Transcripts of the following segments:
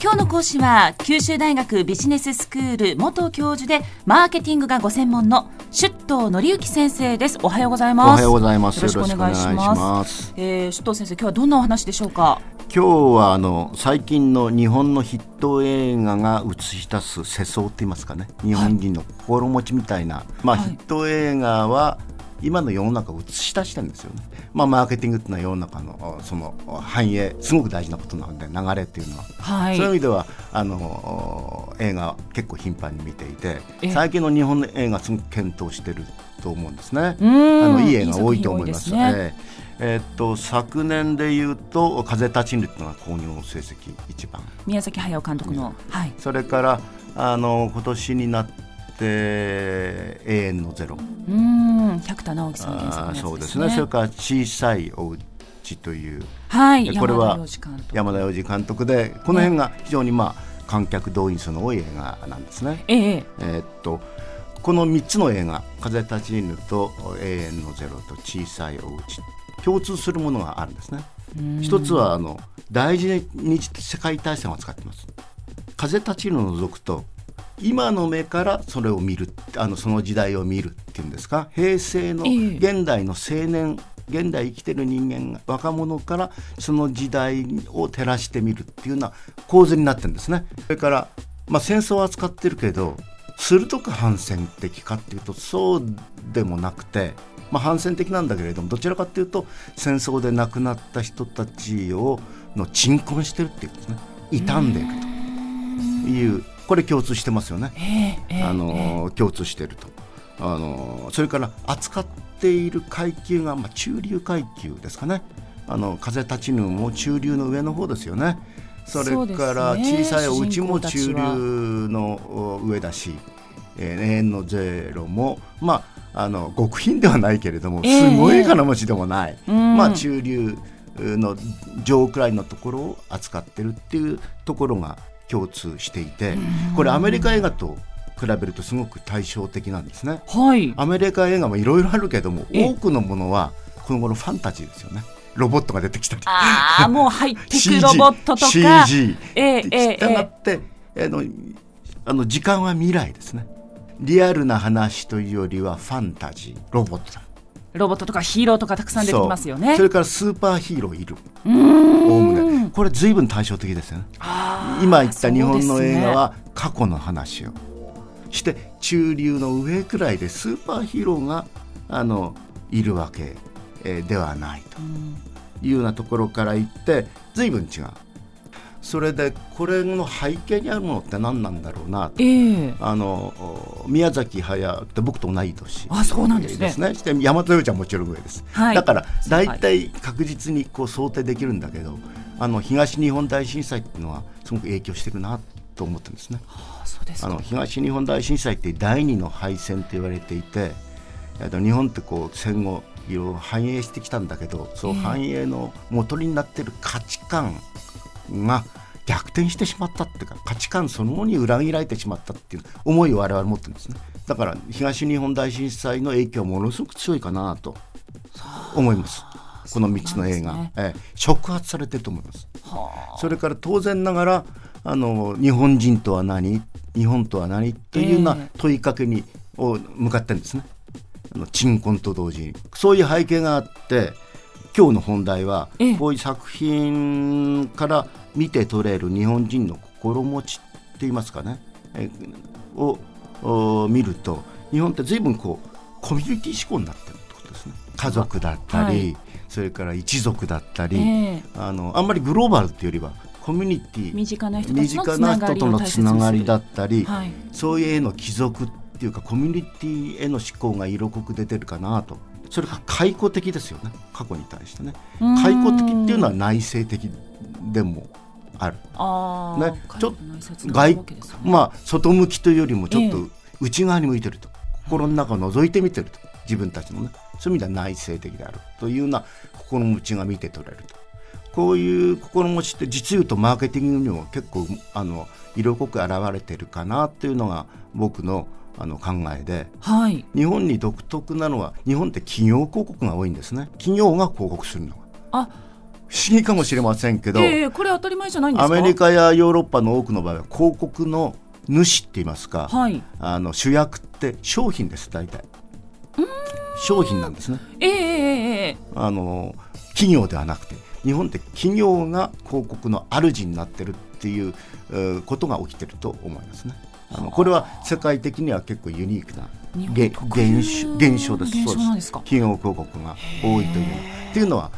今日の講師は九州大学ビジネススクール元教授でマーケティングがご専門の出頭則之先生です。おはようございます。おはようございます。よろしくお願いします。えー、出頭先生今日はどんなお話でしょうか？今日はあの最近の日本のヒット映画が映し出す世相って言いますかね。日本人の心持ちみたいな、はい、まあ、ヒット映画は今の世の中を映し出してるんですよね。まあ、マーケティングっていうのは世の中のその繁栄すごく大事なことなので流れっていうのは、はい、そういう意味ではあの映画結構頻繁に見ていて最近の日本の映画すごく検討してると思うんですね。あのいい映画多いと思います。いいね、えー、っと昨年でいうと「風立ちぬ」っていうのが興行成績一番。宮崎駿監督の、はい、それからあの今年になって永遠のゼロ。うん百田直樹さん原作の、ね、そうですね。それから小さいお家という、はい、これは山田洋次監督。でこの辺が非常にまあ観客動員数の多い映画なんですね。ええ。えー、っとこの3つの映画「風立ちぬ」と「永遠のゼロ」と「小さいお家共通するものがあるんですね。一つはあの大事に世界大戦を扱っています。風立ちぬを除くと今の目からそれを見るあのその時代を見るっていうんですか？平成の現代の青年、現代生きてる人間若者からその時代を照らしてみるっていうような構図になってるんですね。それから、まあ、戦争を扱ってるけど鋭く反戦的かっていうとそうでもなくて、まあ、反戦的なんだけれどもどちらかというと戦争で亡くなった人たちをの鎮魂してるっていうんですね。傷んでいるというこれ共通してますよね、えーえー、あの共通していると。あのそれから扱っている階級が、まあ、中流階級ですかね。あの風立ちぬも中流の上の方ですよね。それから小さいお家も中流の上だし、えー、永遠のゼロもまああの極貧ではないけれどもすごい金持ちでもない、えー、まあ中流の上くらいのところを扱ってるっていうところが共通していてこれアメリカ映画と比べるとすごく対照的なんですね。はい、アメリカ映画もいろいろあるけども多くのものはこの頃ファンタジーですよね。ロボットが出てきたり。ああもう入ってくロボットとか。CG したがって、えー、あのあの時間は未来ですね。リアルな話というよりはファンタジーロボットだ。ロボットとかヒーローとかたくさん出てきますよね。それからスーパーヒーローいる。おおむねこれ随分対照的ですよね今言った日本の映画は過去の話を、ね、して中流の上くらいでスーパーヒーローがあのいるわけ、えー、ではないというようなところから言って随分違う。それでこれの背景にあるものって何なんだろうなと、えー、あの宮崎駿って僕と同い年あそうなんですね。ですね。して大和洋ちゃんもちろん上です、はい、だから大体確実にこう想定できるんだけどあの東日本大震災っていうのはすごく影響してるなと思ってるんですね。はあ、そうですあの東日本大震災って第二の敗戦と言われていて日本ってこう戦後いろいろ繁栄してきたんだけどその繁栄の元になってる価値観が逆転してしまったっていうか価値観そのものに裏切られてしまったっていう思いを我々持ってるんですね。だから東日本大震災の影響はものすごく強いかなと思いますこの3つの映画、ね、え触発されてると思います。それから当然ながらあの日本人とは何日本とは何というような問いかけに、えー、を向かってるんですね。あの鎮魂と同時。にそういう背景があって今日の本題は、こういう作品から見て取れる日本人の心持ちって言いますかね、えを見ると日本って随分こうコミュニティ思考になってるってことですね。家族だったり、はい、それから一族だったり、えー、あのあんまりグローバルっていうよりはコミュニティ身近な人とのつながりだったり、はい、そういう絵の貴族っていうかコミュニティへの思考が色濃く出てるかなと。それが解雇的ですよね。過去に対してね。解雇的っていうのは内省的でもある。あ、ね、ちょっと外、ね、まあ外向きというよりもちょっと内側に向いてると、え心の中を覗いてみてると自分たちのねそういう意味では内省的であるというような心持ちが見て取れると。こういう心持ちって実言うとマーケティングにも結構あの色濃く現れてるかなっていうのが僕のあの考えで、はい、日本に独特なのは日本って企業広告が多いんですね。企業が広告するのが。あ。不思議かもしれませんけど、えー、これ当たり前じゃないんですアメリカやヨーロッパの多くの場合は広告の主って言いますか、はい、あの主役って商品です大体商品なんですね、えー、えー、あの企業ではなくて日本って企業が広告の主になってるっていうことが起きてると思いますね。あのこれは世界的には結構ユニークな現象現象です。です企業広告が多いという。っていうのは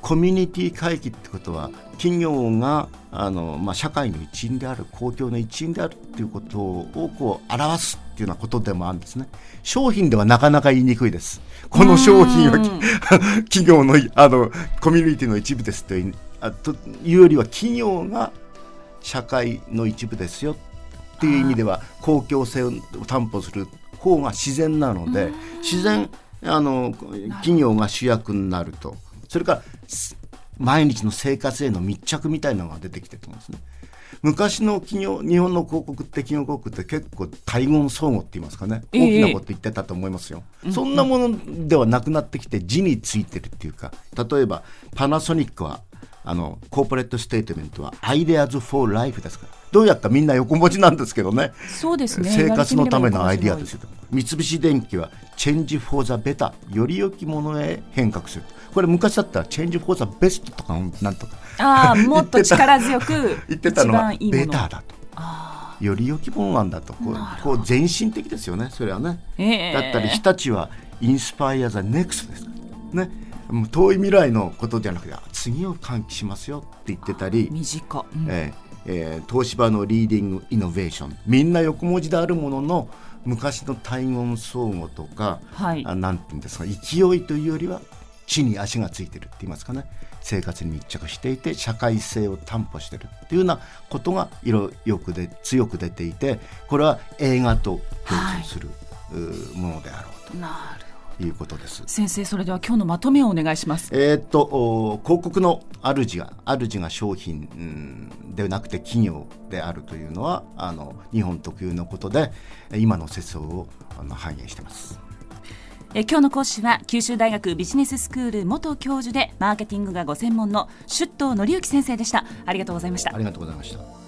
コミュニティ回帰ってことは企業があの、まあ、社会の一員である公共の一員であるっていうことをこう表すっていうようなことでもあるんですね。商品ではなかなか言いにくいです。この商品は 企業のあのコミュニティの一部ですというあというよりは企業が社会の一部ですよっていう意味では公共性を担保する方が自然なので自然あの企業が主役になるとそれから毎日の生活への密着みたいなのが出てきてると思うんですね。昔の企業日本の広告って企業広告って結構対言相互って言いますかね、大きなこと言ってたと思いますよ、そんなものではなくなってきて地に着いてるっていうか例えばパナソニックはあのコーポレートステートメントは ideas for life ですからどうやったみんな横文字なんですけどね。そうですね。生活のためのアイデアですよ。三菱電機は change for the better より良きものへ変革する。これ昔だったら change for the best とかなんとかああ もっと力強く言ってたのが better だと。より良きものなんだと。こうこう前進的ですよねそれはね、えー、だったり日立はインスパイア・ザ・ネクストですね遠い未来のことじゃなくて次を喚起しますよって言ってたり。短、うん、えー、えー、東芝のリーディングイノベーションみんな横文字であるものの昔の対言相互とか、はい、あなんていうんですか勢いというよりは地に足がついてるって言いますかね。生活に密着していて社会性を担保してるっていうようなことが色よくで強く出ていてこれは映画と共通する、はい、ものであろうと。なるいうことです。先生それでは今日のまとめをお願いします。えっと広告の主が主が商品、うん、ではなくて企業であるというのはあの日本特有のことで今の世相をあの反映してます。え今日の講師は九州大学ビジネススクール元教授でマーケティングがご専門の出頭則之先生でした。ありがとうございました。ありがとうございました